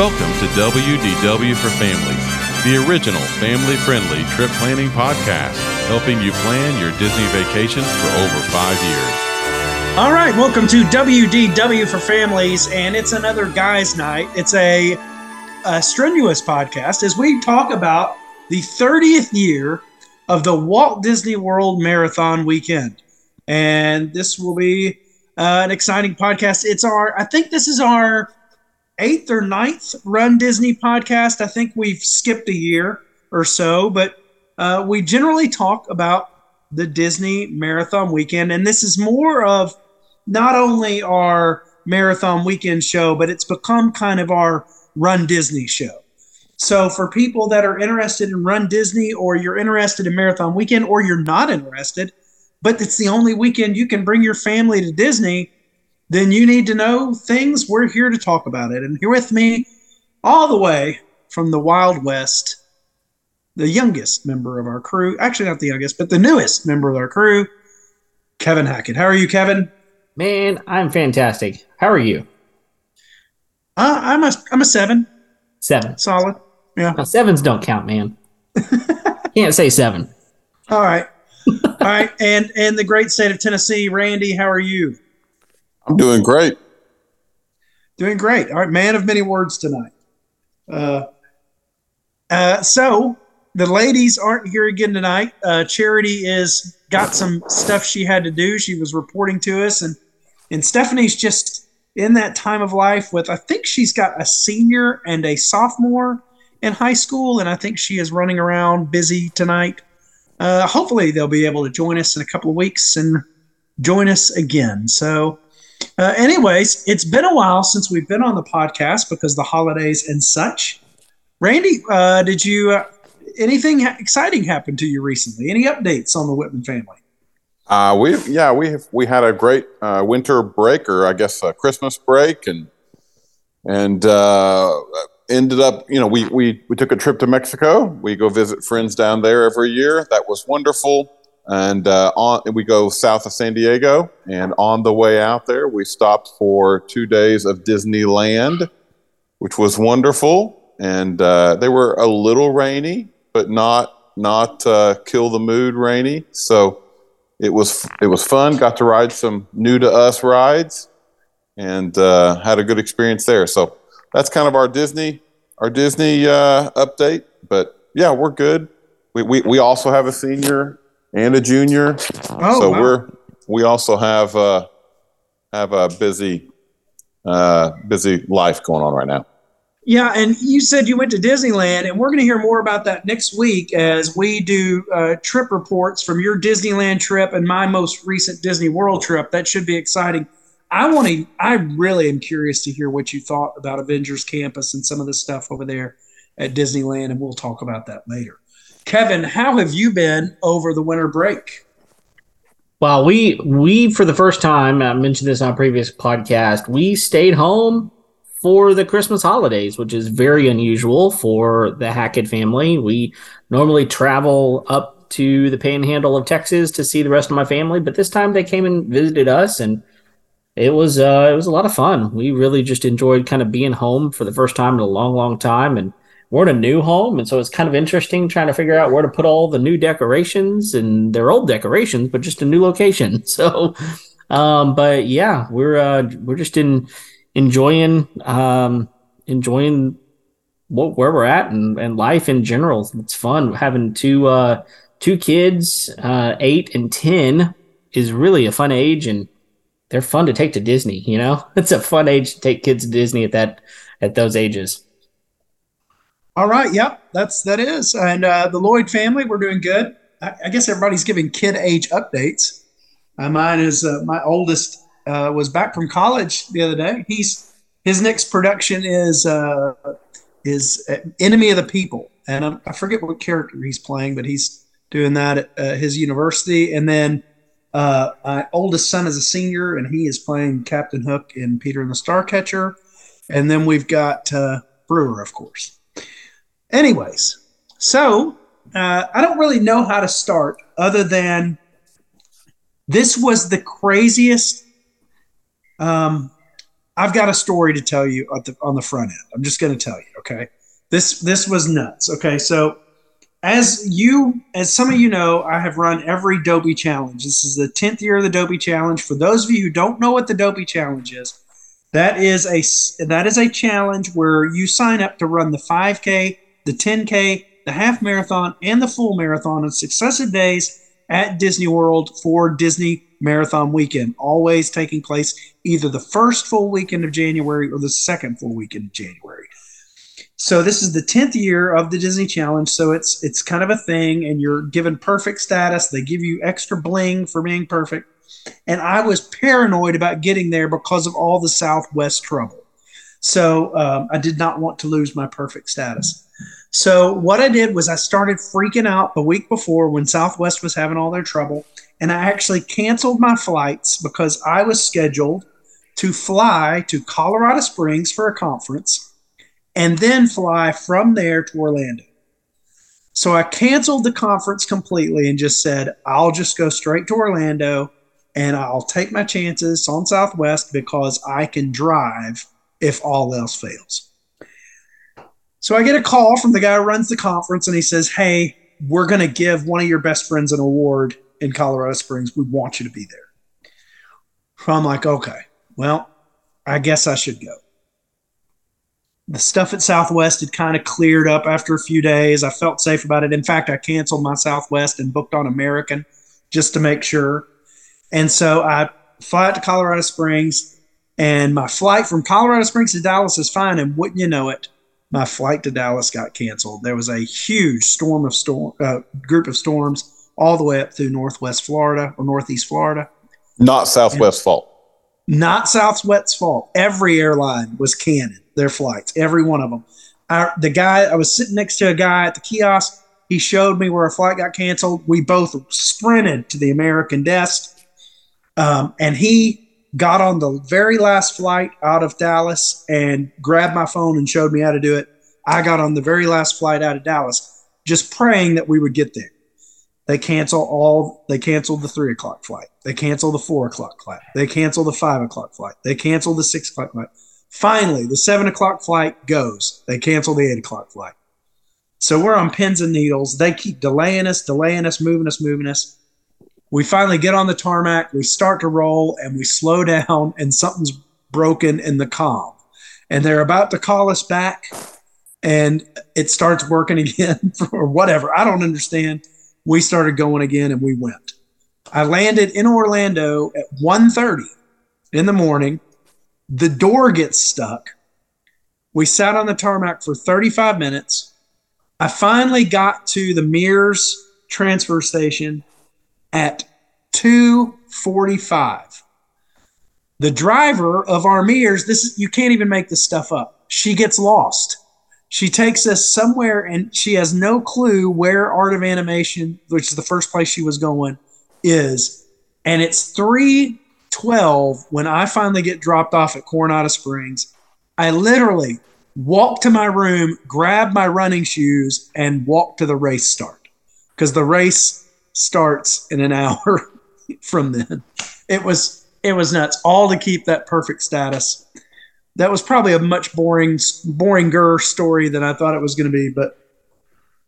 Welcome to WDW for Families, the original family friendly trip planning podcast, helping you plan your Disney vacations for over five years. All right, welcome to WDW for Families, and it's another guys' night. It's a, a strenuous podcast as we talk about the 30th year of the Walt Disney World Marathon Weekend. And this will be uh, an exciting podcast. It's our, I think this is our eighth or ninth Run Disney podcast. I think we've skipped a year or so, but uh, we generally talk about the Disney Marathon Weekend. And this is more of not only our marathon weekend show, but it's become kind of our Run Disney show. So for people that are interested in Run Disney or you're interested in Marathon Weekend or you're not interested, but it's the only weekend you can bring your family to Disney, then you need to know things. We're here to talk about it. And here with me, all the way from the Wild West, the youngest member of our crew, actually not the youngest, but the newest member of our crew, Kevin Hackett. How are you, Kevin? Man, I'm fantastic. How are you? Uh, I'm a I'm a seven. Seven. Solid. Yeah. Sevens don't count, man. Can't say seven. All right. All right. And and the great state of Tennessee, Randy, how are you? I'm doing great. Doing great. All right, man of many words tonight. Uh, uh, so the ladies aren't here again tonight. Uh, Charity is got some stuff she had to do. She was reporting to us, and and Stephanie's just in that time of life with. I think she's got a senior and a sophomore in high school, and I think she is running around busy tonight. Uh, hopefully, they'll be able to join us in a couple of weeks and join us again. So uh, anyways, it's been a while since we've been on the podcast because the holidays and such. Randy, uh, did you uh, anything ha- exciting happen to you recently? Any updates on the Whitman family? Uh, we yeah we have, we had a great uh, winter break or I guess a Christmas break and and uh, ended up you know we we we took a trip to Mexico. We go visit friends down there every year. That was wonderful. And uh, on we go south of San Diego, and on the way out there, we stopped for two days of Disneyland, which was wonderful. And uh, they were a little rainy, but not not uh, kill the mood rainy. So it was it was fun. Got to ride some new to us rides, and uh, had a good experience there. So that's kind of our Disney our Disney uh, update. But yeah, we're good. We, we, we also have a senior and a junior. Oh, so wow. we're we also have uh, have a busy uh, busy life going on right now. Yeah, and you said you went to Disneyland, and we're going to hear more about that next week as we do uh, trip reports from your Disneyland trip and my most recent Disney World trip. That should be exciting. I want to. I really am curious to hear what you thought about Avengers Campus and some of the stuff over there at Disneyland, and we'll talk about that later. Kevin, how have you been over the winter break? Well, we we for the first time, I mentioned this on a previous podcast, we stayed home for the Christmas holidays, which is very unusual for the Hackett family. We normally travel up to the panhandle of Texas to see the rest of my family, but this time they came and visited us and it was uh, it was a lot of fun. We really just enjoyed kind of being home for the first time in a long, long time, and we're in a new home, and so it's kind of interesting trying to figure out where to put all the new decorations and their old decorations, but just a new location. So, um, but yeah, we're uh, we're just in enjoying um, enjoying what where we're at and, and life in general. It's fun having two uh, two kids, uh, eight and ten, is really a fun age and they're fun to take to Disney. You know, it's a fun age to take kids to Disney at that at those ages. All right. Yep. That's that is. And uh, the Lloyd family, we're doing good. I, I guess everybody's giving kid age updates. Uh, mine is uh, my oldest uh, was back from college the other day. He's his next production is uh, is uh, Enemy of the People, and I, I forget what character he's playing, but he's doing that at his university. And then my oldest son is a senior, and he is playing Captain Hook in Peter and the Starcatcher. And then we've got Brewer, of course. Anyways, so uh, I don't really know how to start other than this was the craziest. Um, I've got a story to tell you the, on the front end. I'm just going to tell you. Okay, this this was nuts. Okay, so as you as some of you know, I have run every Dopey challenge. This is the tenth year of the Dopey challenge. For those of you who don't know what the Dopey challenge is, that is a that is a challenge where you sign up to run the 5K, the 10K, the half marathon, and the full marathon on successive days at Disney World for Disney Marathon Weekend, always taking place either the first full weekend of January or the second full weekend of January. So this is the 10th year of the Disney Challenge, so it's it's kind of a thing and you're given perfect status. They give you extra bling for being perfect. And I was paranoid about getting there because of all the Southwest trouble. So um, I did not want to lose my perfect status. So what I did was I started freaking out the week before when Southwest was having all their trouble, and I actually canceled my flights because I was scheduled to fly to Colorado Springs for a conference and then fly from there to Orlando. So I canceled the conference completely and just said, I'll just go straight to Orlando and I'll take my chances on Southwest because I can drive if all else fails. So I get a call from the guy who runs the conference, and he says, Hey, we're going to give one of your best friends an award in Colorado Springs. We want you to be there. So I'm like, Okay, well, I guess I should go. The stuff at Southwest had kind of cleared up after a few days. I felt safe about it. In fact, I canceled my Southwest and booked on American just to make sure. And so I fly out to Colorado Springs, and my flight from Colorado Springs to Dallas is fine. And wouldn't you know it, my flight to Dallas got canceled. There was a huge storm of storm uh, group of storms all the way up through Northwest Florida or Northeast Florida. Not Southwest fault. Not Southwest's fault. Every airline was canning their flights, every one of them. I, the guy, I was sitting next to a guy at the kiosk. He showed me where a flight got canceled. We both sprinted to the American desk, um, and he got on the very last flight out of Dallas and grabbed my phone and showed me how to do it. I got on the very last flight out of Dallas, just praying that we would get there. They cancel all. They canceled the three o'clock flight. They canceled the four o'clock flight. They canceled the five o'clock flight. They canceled the six o'clock flight. Finally, the seven o'clock flight goes. They cancel the eight o'clock flight. So we're on pins and needles. They keep delaying us, delaying us, moving us, moving us we finally get on the tarmac, we start to roll, and we slow down, and something's broken in the comm. And they're about to call us back, and it starts working again or whatever. I don't understand. We started going again, and we went. I landed in Orlando at 1.30 in the morning. The door gets stuck. We sat on the tarmac for 35 minutes. I finally got to the Mears transfer station at 245. The driver of our Mears, this is, you can't even make this stuff up. She gets lost. She takes us somewhere and she has no clue where Art of Animation, which is the first place she was going, is. And it's 312 when I finally get dropped off at Coronado Springs. I literally walk to my room, grab my running shoes, and walk to the race start because the race starts in an hour from then. It was it was nuts. All to keep that perfect status. That was probably a much boring boringer story than I thought it was going to be, but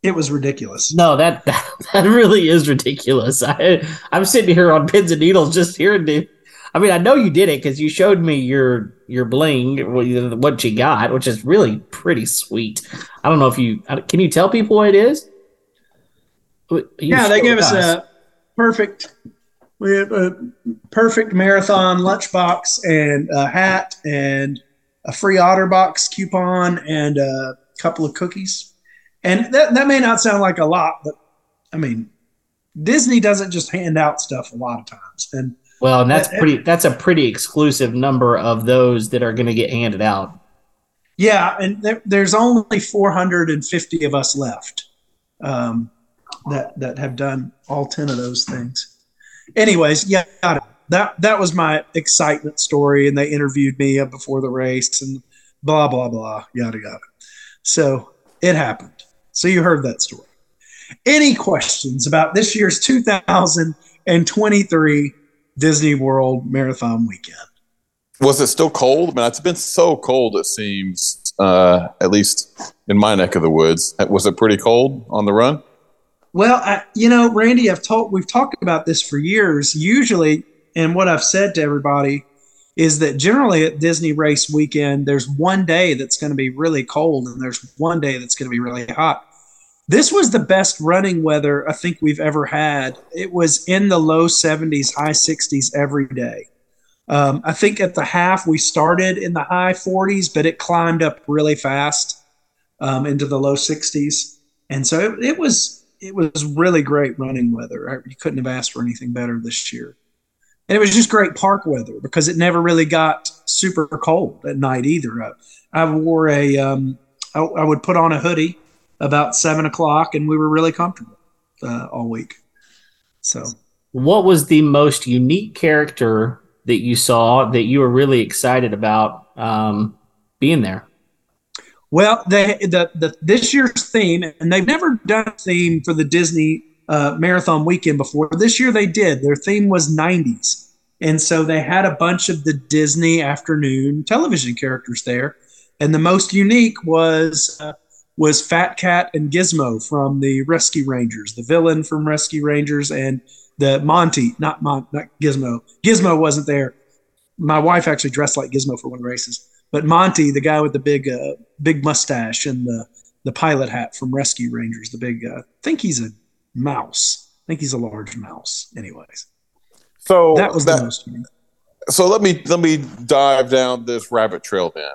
it was ridiculous. No, that, that that really is ridiculous. I I'm sitting here on pins and needles just hearing the. I mean, I know you did it because you showed me your your bling, what you got, which is really pretty sweet. I don't know if you can you tell people what it is. Yeah, they gave us, a perfect we have a perfect marathon lunchbox and a hat and a free OtterBox coupon and a couple of cookies. And that, that may not sound like a lot, but I mean, Disney doesn't just hand out stuff a lot of times. And well, and that's pretty. That's a pretty exclusive number of those that are going to get handed out. Yeah, and there, there's only 450 of us left um, that that have done all 10 of those things anyways, yeah, that that was my excitement story, and they interviewed me before the race and blah blah blah yada yada. So it happened. So you heard that story. Any questions about this year's 2023 Disney World Marathon Weekend? Was it still cold? I mean, it's been so cold. It seems, uh, at least in my neck of the woods. Was it pretty cold on the run? Well, I, you know, Randy, I've told we've talked about this for years. Usually, and what I've said to everybody is that generally at Disney race weekend, there's one day that's going to be really cold and there's one day that's going to be really hot. This was the best running weather I think we've ever had. It was in the low 70s, high 60s every day. Um, I think at the half we started in the high 40s, but it climbed up really fast um, into the low 60s, and so it, it was it was really great running weather. You couldn't have asked for anything better this year. And it was just great park weather because it never really got super cold at night either. I, I wore a, um, I, I, would put on a hoodie about seven o'clock and we were really comfortable uh, all week. So, what was the most unique character that you saw that you were really excited about um, being there? Well, they, the, the this year's theme, and they've never done a theme for the Disney uh, marathon weekend before. This year they did. Their theme was 90s. And so they had a bunch of the Disney afternoon television characters there. And the most unique was uh, was Fat Cat and Gizmo from the Rescue Rangers, the villain from Rescue Rangers, and the Monty, not Mon, not Gizmo. Gizmo wasn't there. My wife actually dressed like Gizmo for one of the races. But Monty, the guy with the big uh, big mustache and the the pilot hat from Rescue Rangers, the big uh, I think he's a mouse. I think he's a large mouse. Anyways, so that was that, the most. So let me let me dive down this rabbit trail then,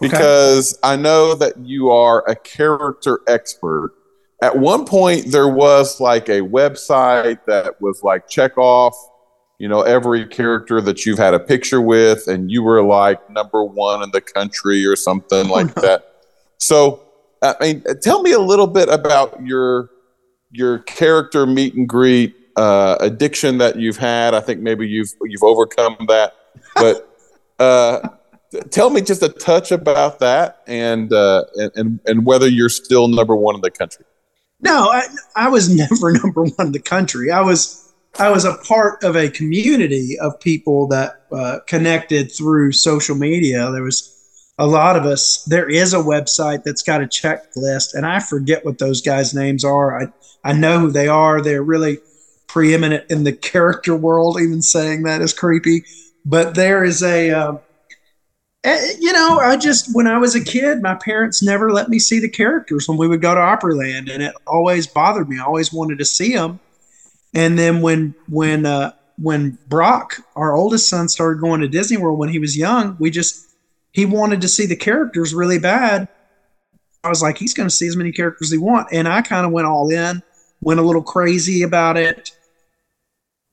because okay. I know that you are a character expert. At one point, there was like a website that was like check off you know, every character that you've had a picture with, and you were like number one in the country or something like oh, no. that. So, I mean, tell me a little bit about your your character meet and greet uh, addiction that you've had. I think maybe you've you've overcome that, but uh, tell me just a touch about that and, uh, and and whether you're still number one in the country. No, I, I was never number one in the country. I was I was a part of a community of people that uh, connected through social media. There was a lot of us. There is a website that's got a checklist, and I forget what those guys' names are. I I know who they are. They're really preeminent in the character world. Even saying that is creepy. But there is a, uh, you know, I just when I was a kid, my parents never let me see the characters when we would go to Opryland, and it always bothered me. I always wanted to see them and then when when uh, when Brock, our oldest son, started going to Disney World when he was young, we just he wanted to see the characters really bad. I was like, he's going to see as many characters as he want, and I kind of went all in, went a little crazy about it.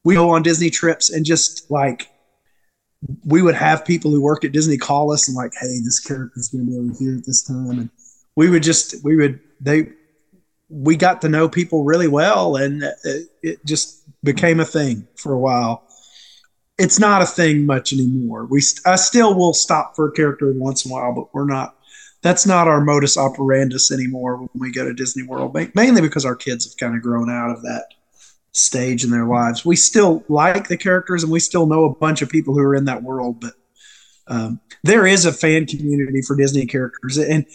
We go on Disney trips and just like we would have people who work at Disney call us and like, hey, this character's going to be over here at this time, and we would just we would they we got to know people really well and it, it just became a thing for a while. It's not a thing much anymore. We i still will stop for a character once in a while but we're not that's not our modus operandus anymore when we go to disney world mainly because our kids have kind of grown out of that stage in their lives. We still like the characters and we still know a bunch of people who are in that world but um, there is a fan community for disney characters and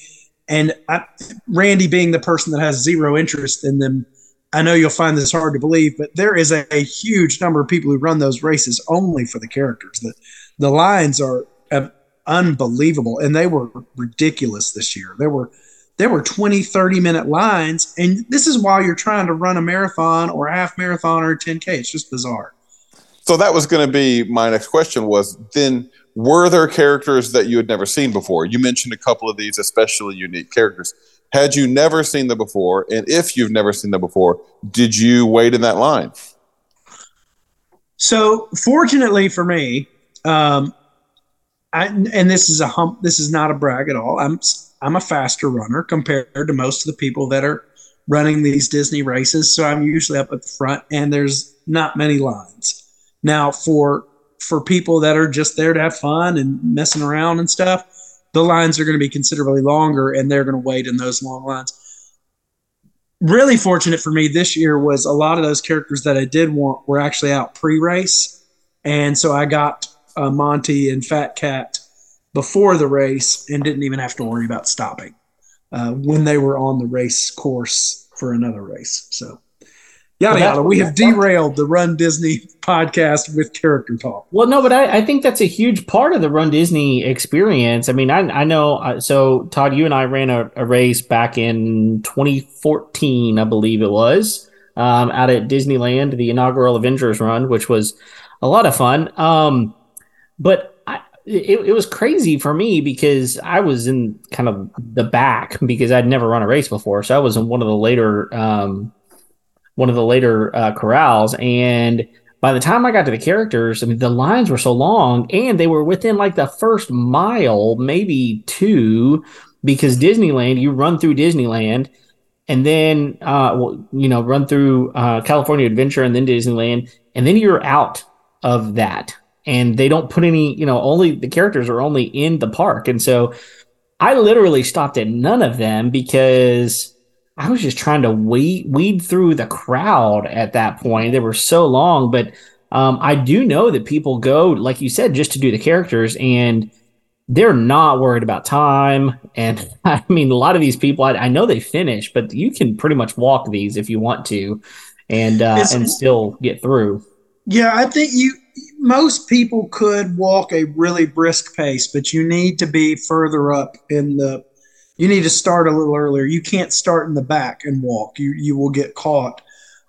and I, Randy, being the person that has zero interest in them, I know you'll find this hard to believe, but there is a, a huge number of people who run those races only for the characters. The, the lines are uh, unbelievable, and they were ridiculous this year. There were there were 20, 30 minute lines, and this is while you're trying to run a marathon or a half marathon or a 10K. It's just bizarre. So that was going to be my next question was then were there characters that you had never seen before? You mentioned a couple of these especially unique characters. Had you never seen them before, and if you've never seen them before, did you wait in that line? So, fortunately for me, um, I, and this is a hump. This is not a brag at all. I'm I'm a faster runner compared to most of the people that are running these Disney races. So I'm usually up at the front, and there's not many lines. Now, for for people that are just there to have fun and messing around and stuff, the lines are going to be considerably longer and they're going to wait in those long lines. Really fortunate for me this year was a lot of those characters that I did want were actually out pre race. And so I got uh, Monty and Fat Cat before the race and didn't even have to worry about stopping uh, when they were on the race course for another race. So, yada yada. We have derailed the Run Disney podcast with character talk. Well, no, but I, I think that's a huge part of the Run Disney experience. I mean, I, I know. Uh, so, Todd, you and I ran a, a race back in 2014, I believe it was, um, out at Disneyland, the inaugural Avengers Run, which was a lot of fun. Um, but I, it, it was crazy for me because I was in kind of the back because I'd never run a race before. So I was in one of the later, um, one of the later uh, corrals. And by the time I got to the characters, I mean, the lines were so long and they were within like the first mile, maybe two, because Disneyland, you run through Disneyland and then, uh, you know, run through uh, California Adventure and then Disneyland, and then you're out of that. And they don't put any, you know, only the characters are only in the park. And so I literally stopped at none of them because I was just trying to weed, weed through the crowd at that point. They were so long, but um, I do know that people go, like you said, just to do the characters and they're not worried about time. And I mean, a lot of these people, I, I know they finish, but you can pretty much walk these if you want to and, uh, and still get through. Yeah, I think you most people could walk a really brisk pace, but you need to be further up in the you need to start a little earlier. You can't start in the back and walk. You you will get caught.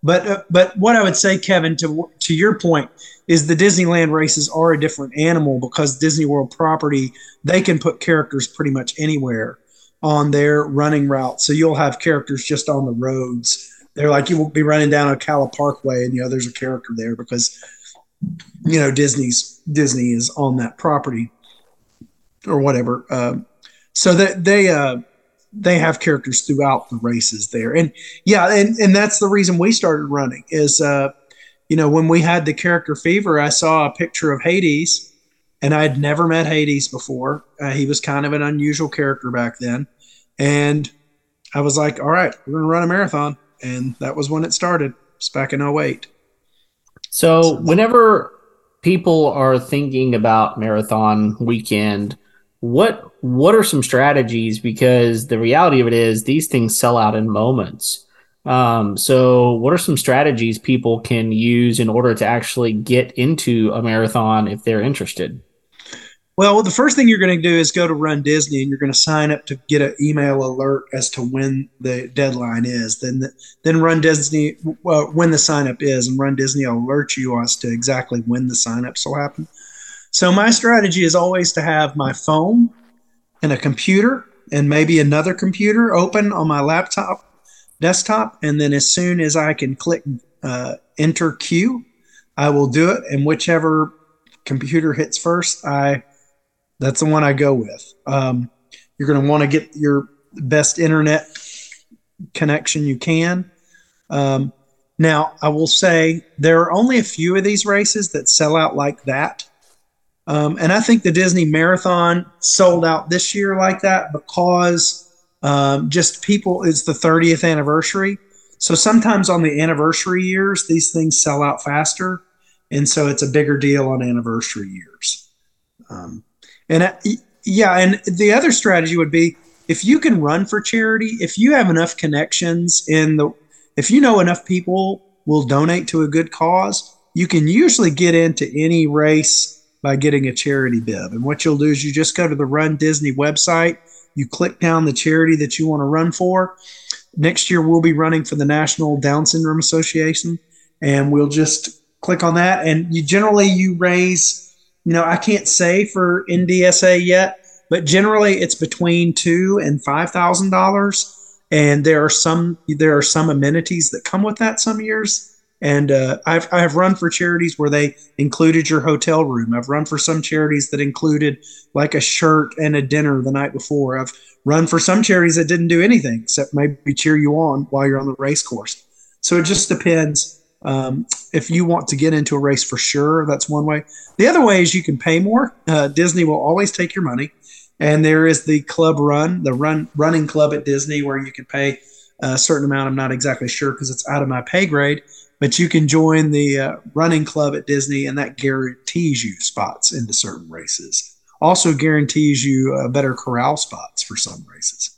But uh, but what I would say Kevin to to your point is the Disneyland races are a different animal because Disney World property, they can put characters pretty much anywhere on their running route. So you'll have characters just on the roads they're like you will be running down Osceola Parkway, and you know there's a character there because you know Disney's Disney is on that property or whatever. Uh, so that they uh, they have characters throughout the races there, and yeah, and and that's the reason we started running is uh, you know when we had the character fever, I saw a picture of Hades, and I had never met Hades before. Uh, he was kind of an unusual character back then, and I was like, all right, we're gonna run a marathon and that was when it started. It's back in 08. So, whenever people are thinking about marathon weekend, what what are some strategies? Because the reality of it is these things sell out in moments. Um, so, what are some strategies people can use in order to actually get into a marathon if they're interested? Well, the first thing you're going to do is go to Run Disney and you're going to sign up to get an email alert as to when the deadline is. Then, the, then Run Disney, well, when the sign up is, and Run Disney will alert you as to exactly when the sign ups will happen. So, my strategy is always to have my phone and a computer and maybe another computer open on my laptop, desktop. And then, as soon as I can click uh, enter queue, I will do it. And whichever computer hits first, I that's the one I go with. Um, you're going to want to get your best internet connection you can. Um, now, I will say there are only a few of these races that sell out like that. Um, and I think the Disney Marathon sold out this year like that because um, just people, it's the 30th anniversary. So sometimes on the anniversary years, these things sell out faster. And so it's a bigger deal on anniversary years. Um, and uh, yeah, and the other strategy would be if you can run for charity, if you have enough connections in the, if you know enough people will donate to a good cause, you can usually get into any race by getting a charity bib. And what you'll do is you just go to the Run Disney website, you click down the charity that you want to run for. Next year, we'll be running for the National Down Syndrome Association, and we'll just click on that. And you generally you raise you know, I can't say for NDSA yet, but generally it's between two and five thousand dollars. And there are some there are some amenities that come with that some years. And uh, I've I've run for charities where they included your hotel room. I've run for some charities that included like a shirt and a dinner the night before. I've run for some charities that didn't do anything except maybe cheer you on while you're on the race course. So it just depends um, if you want to get into a race for sure, that's one way. The other way is you can pay more. Uh, Disney will always take your money, and there is the club run, the run running club at Disney, where you can pay a certain amount. I'm not exactly sure because it's out of my pay grade. But you can join the uh, running club at Disney, and that guarantees you spots into certain races. Also guarantees you uh, better corral spots for some races.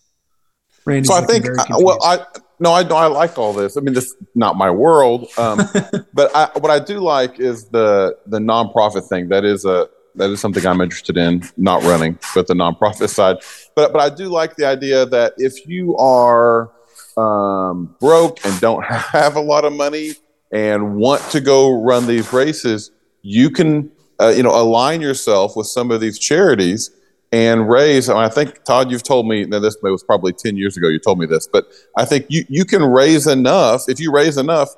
Randy's so I think, uh, well, I no, I I like all this. I mean, this is not my world, um, but I, what I do like is the the nonprofit thing. That is a that is something I'm interested in, not running, but the nonprofit side. But but I do like the idea that if you are um, broke and don't have a lot of money and want to go run these races, you can uh, you know align yourself with some of these charities and raise. I think Todd, you've told me now this was probably ten years ago. You told me this, but I think you you can raise enough. If you raise enough,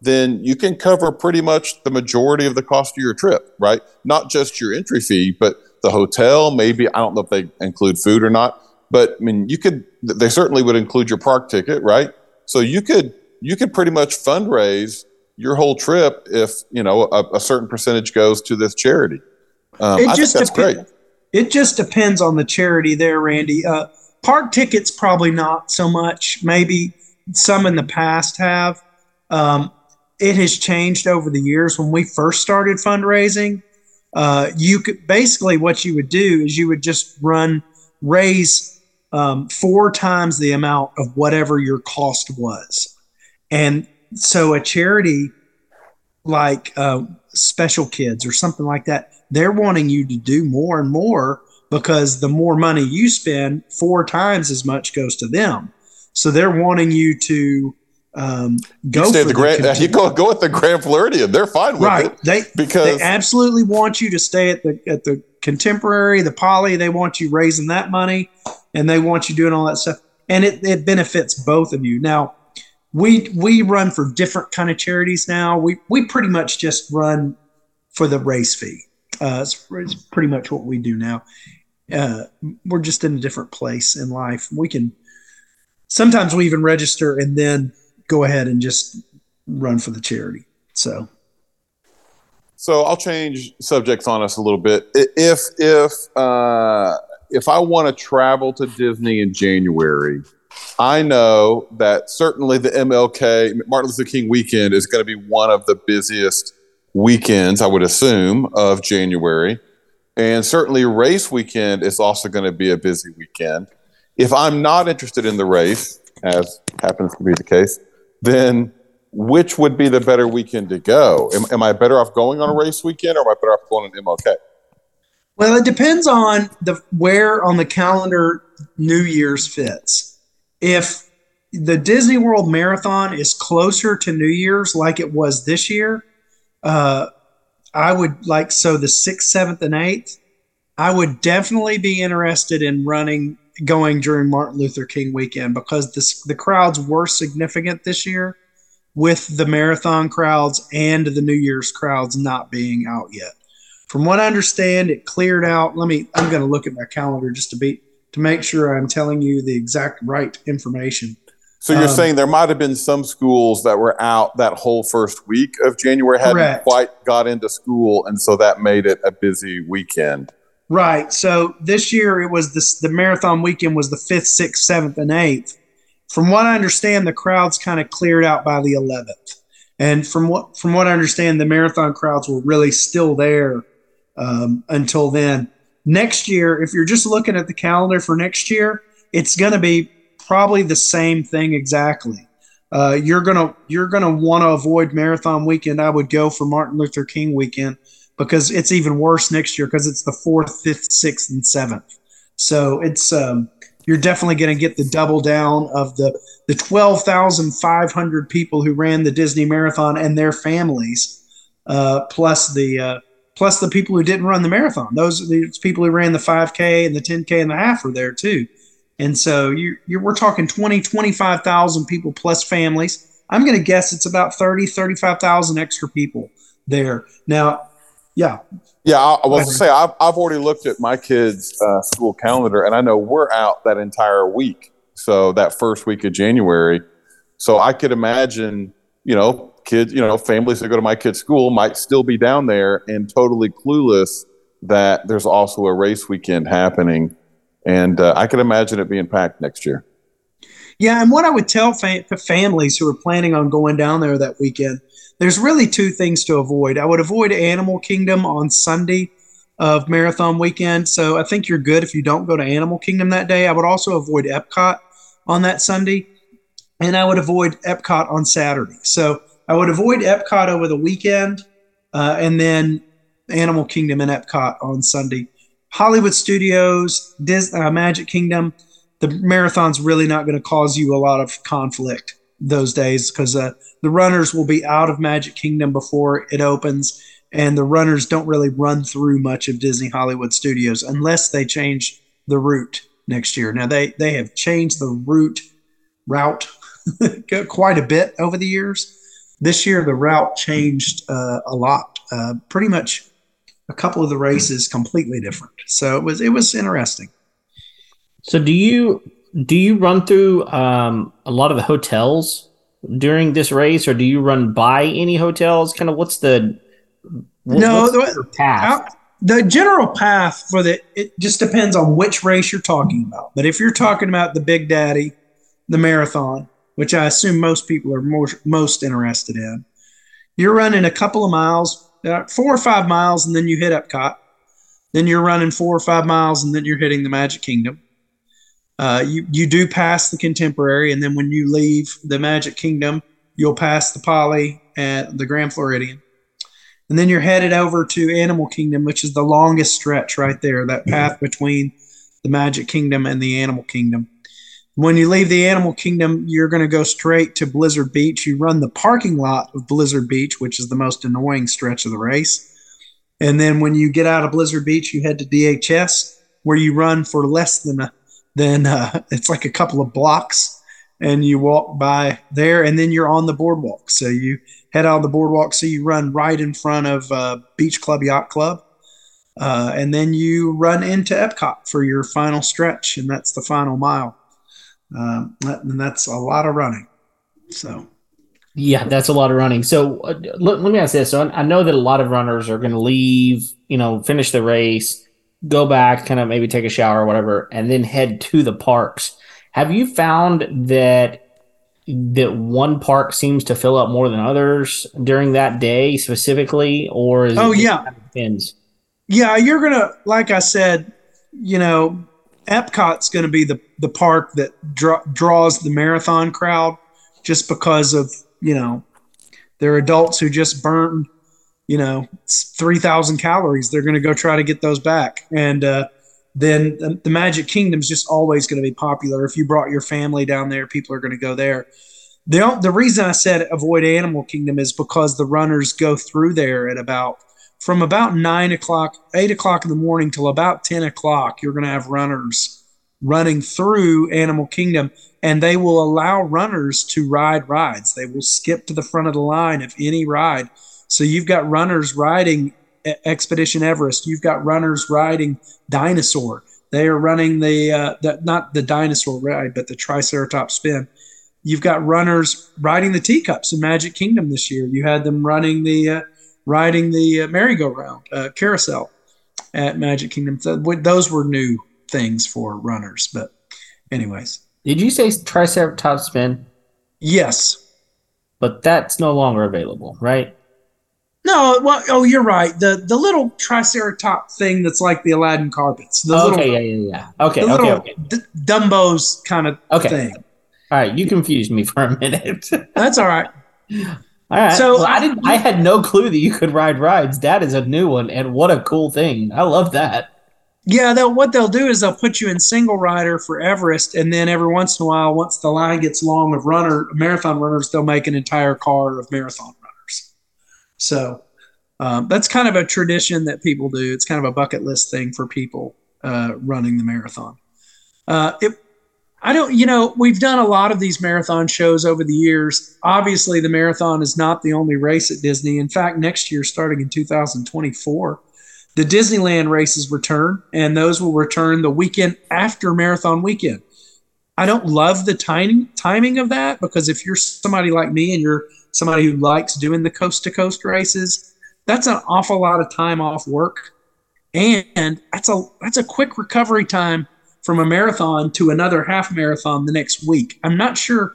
then you can cover pretty much the majority of the cost of your trip, right? Not just your entry fee, but the hotel. Maybe I don't know if they include food or not, but I mean, you could. They certainly would include your park ticket, right? So you could you could pretty much fundraise your whole trip if you know a, a certain percentage goes to this charity. Um, it just that's dep- great. It just depends on the charity, there, Randy. Uh, park tickets probably not so much. Maybe some in the past have. Um, it has changed over the years. When we first started fundraising, uh, you could basically what you would do is you would just run raise um, four times the amount of whatever your cost was, and so a charity like uh, Special Kids or something like that, they're wanting you to do more and more because the more money you spend, four times as much goes to them. So they're wanting you to um, go you for the Grand. You go go with the Grand Floridian. They're fine with right. it. They because they absolutely want you to stay at the at the Contemporary, the Poly. They want you raising that money, and they want you doing all that stuff, and it it benefits both of you. Now, we we run for different kind of charities now. We we pretty much just run for the race fee. Uh, it's, it's pretty much what we do now. Uh, we're just in a different place in life. We can sometimes we even register and then go ahead and just run for the charity. So, so I'll change subjects on us a little bit. If if uh, if I want to travel to Disney in January, I know that certainly the MLK Martin Luther King weekend is going to be one of the busiest weekends, I would assume, of January. And certainly race weekend is also going to be a busy weekend. If I'm not interested in the race, as happens to be the case, then which would be the better weekend to go? Am, am I better off going on a race weekend or am I better off going on MLK? Well, it depends on the where on the calendar New Year's fits. If the Disney World Marathon is closer to New Year's like it was this year, uh, I would like so the sixth, seventh, and eighth. I would definitely be interested in running going during Martin Luther King weekend because this, the crowds were significant this year with the marathon crowds and the New Year's crowds not being out yet. From what I understand, it cleared out. Let me I'm going to look at my calendar just to be to make sure I'm telling you the exact right information. So you're um, saying there might have been some schools that were out that whole first week of January hadn't correct. quite got into school and so that made it a busy weekend. Right. So this year it was this, the marathon weekend was the fifth, sixth, seventh, and eighth. From what I understand, the crowds kind of cleared out by the eleventh, and from what from what I understand, the marathon crowds were really still there um, until then. Next year, if you're just looking at the calendar for next year, it's going to be probably the same thing exactly. Uh, you're gonna you're gonna want to avoid marathon weekend. I would go for Martin Luther King weekend because it's even worse next year because it's the fourth, fifth, sixth, and seventh. So it's um, you're definitely going to get the double down of the the twelve thousand five hundred people who ran the Disney Marathon and their families, uh, plus the uh, plus the people who didn't run the marathon. Those the people who ran the five k and the ten k and the half are there too. And so you you're, we're talking 20, 25,000 people plus families. I'm going to guess it's about 30, 35,000 extra people there. Now, yeah. Yeah, I, I was to say I've, I've already looked at my kids' uh, school calendar, and I know we're out that entire week. So that first week of January, so I could imagine, you know, kids, you know, families that go to my kids' school might still be down there and totally clueless that there's also a race weekend happening, and uh, I can imagine it being packed next year. Yeah, and what I would tell fam- families who are planning on going down there that weekend, there's really two things to avoid. I would avoid Animal Kingdom on Sunday of marathon weekend. So I think you're good if you don't go to Animal Kingdom that day. I would also avoid Epcot on that Sunday, and I would avoid Epcot on Saturday. So I would avoid Epcot over the weekend, uh, and then Animal Kingdom and Epcot on Sunday. Hollywood Studios, Disney, uh, Magic Kingdom, the marathon's really not going to cause you a lot of conflict those days because uh, the runners will be out of Magic Kingdom before it opens, and the runners don't really run through much of Disney Hollywood Studios unless they change the route next year. Now they they have changed the route route quite a bit over the years. This year the route changed uh, a lot. Uh, pretty much a couple of the races completely different. So it was it was interesting. So do you do you run through um, a lot of the hotels during this race, or do you run by any hotels? Kind of what's the what, no what's the path? the general path for the it just depends on which race you're talking about. But if you're talking about the Big Daddy, the marathon, which I assume most people are more, most interested in, you're running a couple of miles, uh, four or five miles, and then you hit Epcot. Then you're running four or five miles, and then you're hitting the Magic Kingdom. Uh, you you do pass the Contemporary, and then when you leave the Magic Kingdom, you'll pass the Poly and the Grand Floridian, and then you're headed over to Animal Kingdom, which is the longest stretch right there. That path between the Magic Kingdom and the Animal Kingdom. When you leave the Animal Kingdom, you're going to go straight to Blizzard Beach. You run the parking lot of Blizzard Beach, which is the most annoying stretch of the race. And then when you get out of Blizzard Beach, you head to DHS, where you run for less than a then uh, it's like a couple of blocks and you walk by there and then you're on the boardwalk. So you head out the boardwalk. So you run right in front of uh, Beach Club Yacht Club. Uh, and then you run into Epcot for your final stretch, and that's the final mile. Um, and that's a lot of running. So, yeah, that's a lot of running. So, uh, let, let me ask this: so I, I know that a lot of runners are going to leave, you know, finish the race, go back, kind of maybe take a shower or whatever, and then head to the parks. Have you found that that one park seems to fill up more than others during that day specifically, or is oh yeah, kind of depends? Yeah, you're gonna like I said, you know, Epcot's going to be the the park that draw, draws the marathon crowd just because of you know they're adults who just burned you know, 3,000 calories. They're going to go try to get those back. And uh, then the, the Magic Kingdom is just always going to be popular. If you brought your family down there, people are going to go there. The, the reason I said avoid Animal Kingdom is because the runners go through there at about from about nine o'clock, eight o'clock in the morning till about 10 o'clock. You're going to have runners running through Animal Kingdom, and they will allow runners to ride rides. They will skip to the front of the line if any ride so you've got runners riding Expedition Everest. You've got runners riding Dinosaur. They are running the, uh, the not the dinosaur ride, but the Triceratops spin. You've got runners riding the teacups in Magic Kingdom this year. You had them running the uh, riding the uh, merry-go-round uh, carousel at Magic Kingdom. So, those were new things for runners. But, anyways, did you say Triceratops spin? Yes, but that's no longer available, right? No, well, oh, you're right. The the little triceratop thing that's like the Aladdin carpets. The okay, little, yeah, yeah, yeah. Okay, okay, okay. D- Dumbo's kind of okay. thing. All right, you confused me for a minute. that's all right. All right. So well, I didn't. I had no clue that you could ride rides. That is a new one, and what a cool thing! I love that. Yeah, they'll, what they'll do is they'll put you in single rider for Everest, and then every once in a while, once the line gets long of runner marathon runners, they'll make an entire car of marathon runners. so um, that's kind of a tradition that people do. It's kind of a bucket list thing for people uh, running the marathon. Uh, it, I don't, you know, we've done a lot of these marathon shows over the years. Obviously, the marathon is not the only race at Disney. In fact, next year, starting in 2024, the Disneyland races return, and those will return the weekend after marathon weekend. I don't love the timing timing of that because if you're somebody like me and you're somebody who likes doing the coast to coast races, that's an awful lot of time off work. And that's a that's a quick recovery time from a marathon to another half marathon the next week. I'm not sure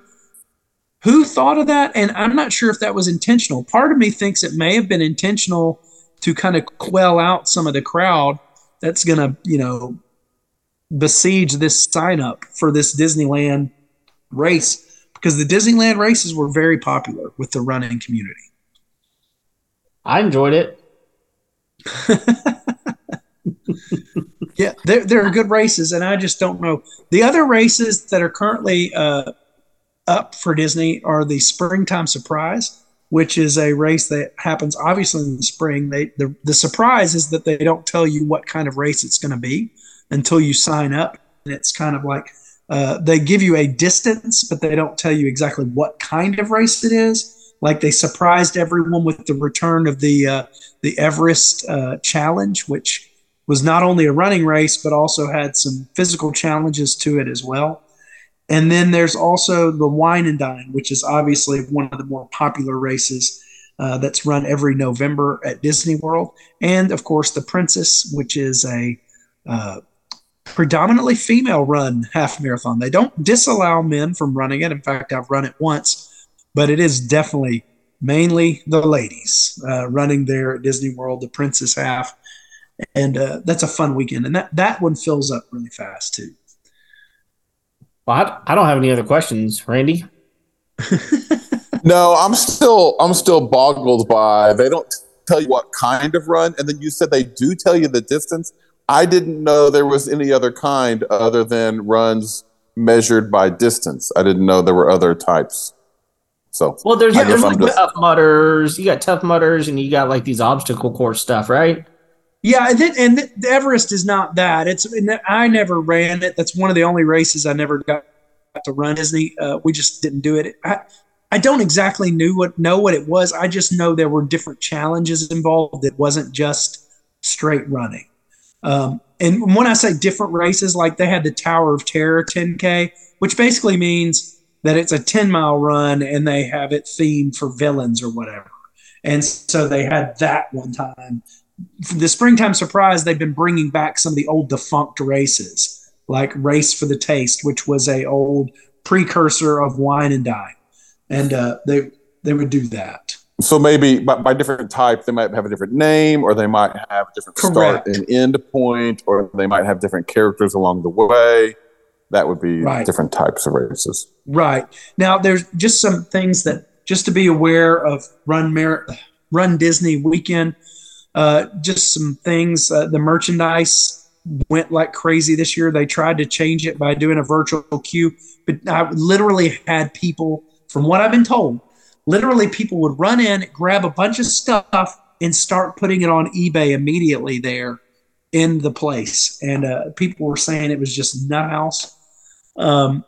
who thought of that, and I'm not sure if that was intentional. Part of me thinks it may have been intentional to kind of quell out some of the crowd that's going to, you know, besiege this sign up for this Disneyland race because the Disneyland races were very popular with the running community. I enjoyed it. yeah, they're, they're good races, and I just don't know. The other races that are currently uh, up for Disney are the Springtime Surprise, which is a race that happens obviously in the spring. They the, the surprise is that they don't tell you what kind of race it's going to be until you sign up, and it's kind of like uh, they give you a distance, but they don't tell you exactly what kind of race it is. Like they surprised everyone with the return of the uh, the Everest uh, Challenge, which was not only a running race but also had some physical challenges to it as well. And then there's also the Wine and Dine, which is obviously one of the more popular races uh, that's run every November at Disney World. And of course, the Princess, which is a uh, predominantly female run half marathon. They don't disallow men from running it. In fact, I've run it once, but it is definitely mainly the ladies uh, running there at Disney World, the Princess half. And uh, that's a fun weekend. And that, that one fills up really fast too. Well, I, I don't have any other questions, Randy. no, I'm still I'm still boggled by they don't tell you what kind of run, and then you said they do tell you the distance. I didn't know there was any other kind other than runs measured by distance. I didn't know there were other types. So well, there's, there's like just, Tough Mudders. You got Tough Mudders, and you got like these obstacle course stuff, right? Yeah, and, and the Everest is not that. It's I never ran it. That's one of the only races I never got to run. Disney, uh, we just didn't do it. I, I don't exactly knew what know what it was. I just know there were different challenges involved. It wasn't just straight running. Um, and when I say different races, like they had the Tower of Terror 10K, which basically means that it's a 10 mile run and they have it themed for villains or whatever. And so they had that one time the springtime surprise they've been bringing back some of the old defunct races like race for the taste which was a old precursor of wine and dine. And uh, they they would do that. So maybe by, by, different type they might have a different name or they might have a different Correct. start and end point or they might have different characters along the way. That would be right. different types of races. Right. Now there's just some things that just to be aware of run Mer- run disney weekend uh, just some things. Uh, the merchandise went like crazy this year. They tried to change it by doing a virtual queue, but I literally had people, from what I've been told, literally people would run in, grab a bunch of stuff, and start putting it on eBay immediately there in the place. And uh, people were saying it was just nut house. Um,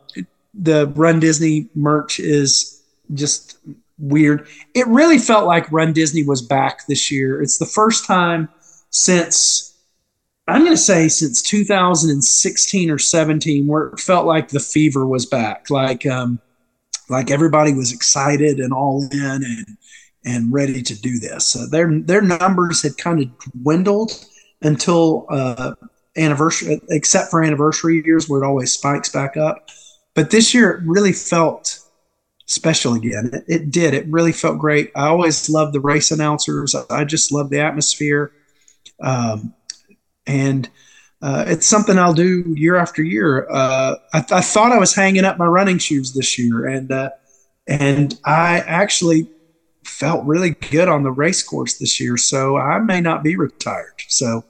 the Run Disney merch is just weird. It really felt like Run Disney was back this year. It's the first time since I'm going to say since 2016 or 17 where it felt like the fever was back. Like um like everybody was excited and all in and and ready to do this. So their their numbers had kind of dwindled until uh anniversary except for anniversary years where it always spikes back up. But this year it really felt special again. It, it, did. It really felt great. I always loved the race announcers. I just love the atmosphere. Um, and uh, it's something I'll do year after year. Uh, I, th- I, thought I was hanging up my running shoes this year, and uh, and I actually felt really good on the race course this year. So I may not be retired. So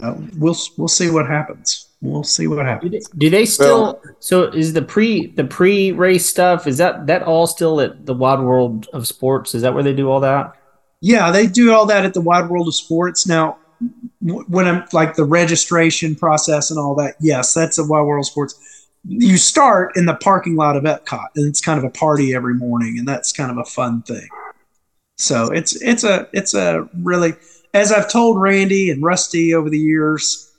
uh, we'll we'll see what happens we'll see what happens. Do they, do they still? Well, so is the pre the pre race stuff? Is that that all still at the Wide World of Sports? Is that where they do all that? Yeah, they do all that at the Wide World of Sports. Now, when I'm like the registration process and all that, yes, that's a Wide World of Sports. You start in the parking lot of Epcot, and it's kind of a party every morning, and that's kind of a fun thing. So it's it's a it's a really as I've told Randy and Rusty over the years,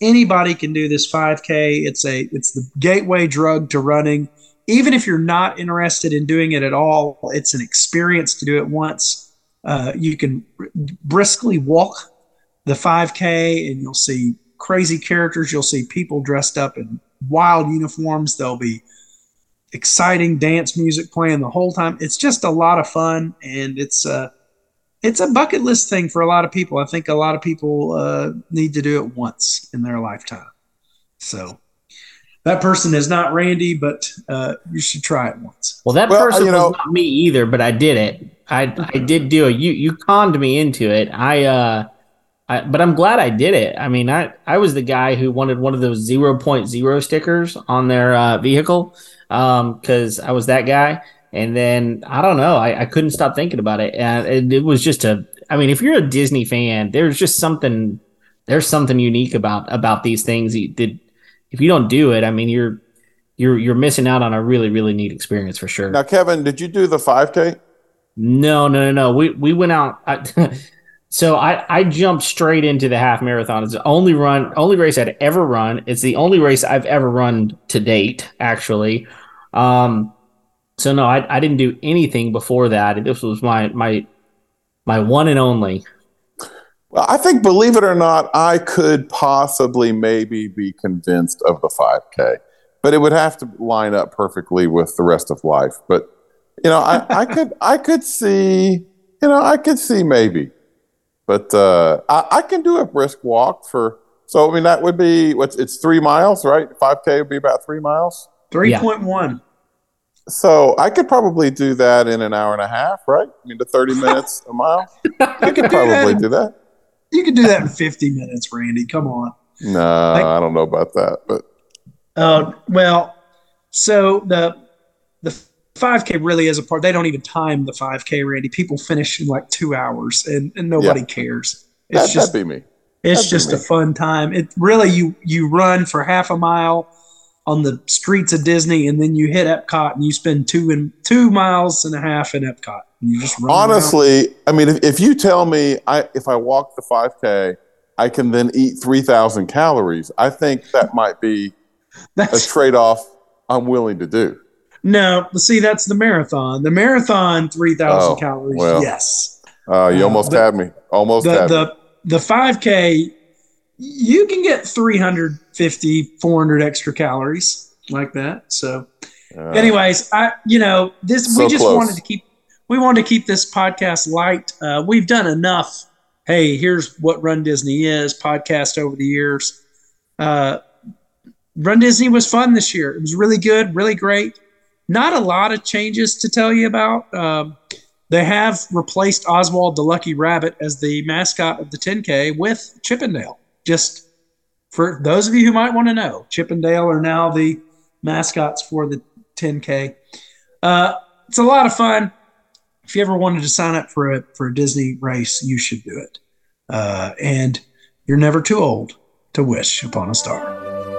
anybody can do this 5K. It's a it's the gateway drug to running. Even if you're not interested in doing it at all, it's an experience to do it once. Uh, you can briskly walk the 5K, and you'll see crazy characters. You'll see people dressed up in wild uniforms. There'll be exciting dance music playing the whole time. It's just a lot of fun, and it's a it's a bucket list thing for a lot of people. I think a lot of people uh, need to do it once in their lifetime. So that person is not Randy, but uh, you should try it once. Well, that Well, person you know- was not me either, but I did it. I I did do it. You you conned me into it. I uh I, but I'm glad I did it. I mean, I I was the guy who wanted one of those 0.0 stickers on their uh, vehicle um cuz I was that guy and then I don't know, I, I couldn't stop thinking about it and it, it was just a I mean, if you're a Disney fan, there's just something there's something unique about about these things You- that if you don't do it, I mean, you're you're you're missing out on a really really neat experience for sure. Now, Kevin, did you do the 5K? No, no, no, no. We we went out. I, so I I jumped straight into the half marathon. It's the only run, only race I'd ever run. It's the only race I've ever run to date, actually. Um, so no, I I didn't do anything before that. This was my my my one and only. Well, I think, believe it or not, I could possibly maybe be convinced of the 5K, but it would have to line up perfectly with the rest of life. But you know, I, I could I could see, you know, I could see maybe, but uh, I, I can do a brisk walk for. So I mean, that would be what's it's three miles, right? 5K would be about three miles. Three point one. So I could probably do that in an hour and a half, right? I mean, to 30 minutes a mile. I could do that probably in- do that. You can do that in 50 minutes, Randy. Come on. No, Like- I don't know about that, but Uh, well, so the the 5K really is a part. They don't even time the 5K, Randy. People finish in like two hours, and, and nobody Yeah. cares. It's that, just that'd be me. it's that'd just a fun time. It really you you run for half a mile on the streets of Disney, and then you hit Epcot, and you spend two and two miles and a half in Epcot. And you just run around. Honestly, I mean, if, if you tell me I if I walk the 5K, I can then eat 3,000 calories, I think that might be a trade off I'm willing to do. no. See, that's the marathon. The marathon, three thousand Oh, calories. well. yes. Uh, you Uh, almost the- had me. Almost the had me. the the 5k you can get 350 400 extra calories like that. So Uh, anyways i you know this we just close. wanted to keep we wanted to keep this podcast light. Uh, we've done enough. Hey here's what run disney is podcast over the years. Uh, run disney was fun this year. It was really good really great. Not a lot of changes to tell you about. Um, they have replaced Oswald the Lucky Rabbit as the mascot of the 10K with Chip 'n Dale. Just for those of you who might want to know, Chip 'n Dale are now the mascots for the 10K. Uh, it's a lot of fun. If you ever wanted to sign up for a for a Disney race, you should do it. Uh, and you're never too old to wish upon a star.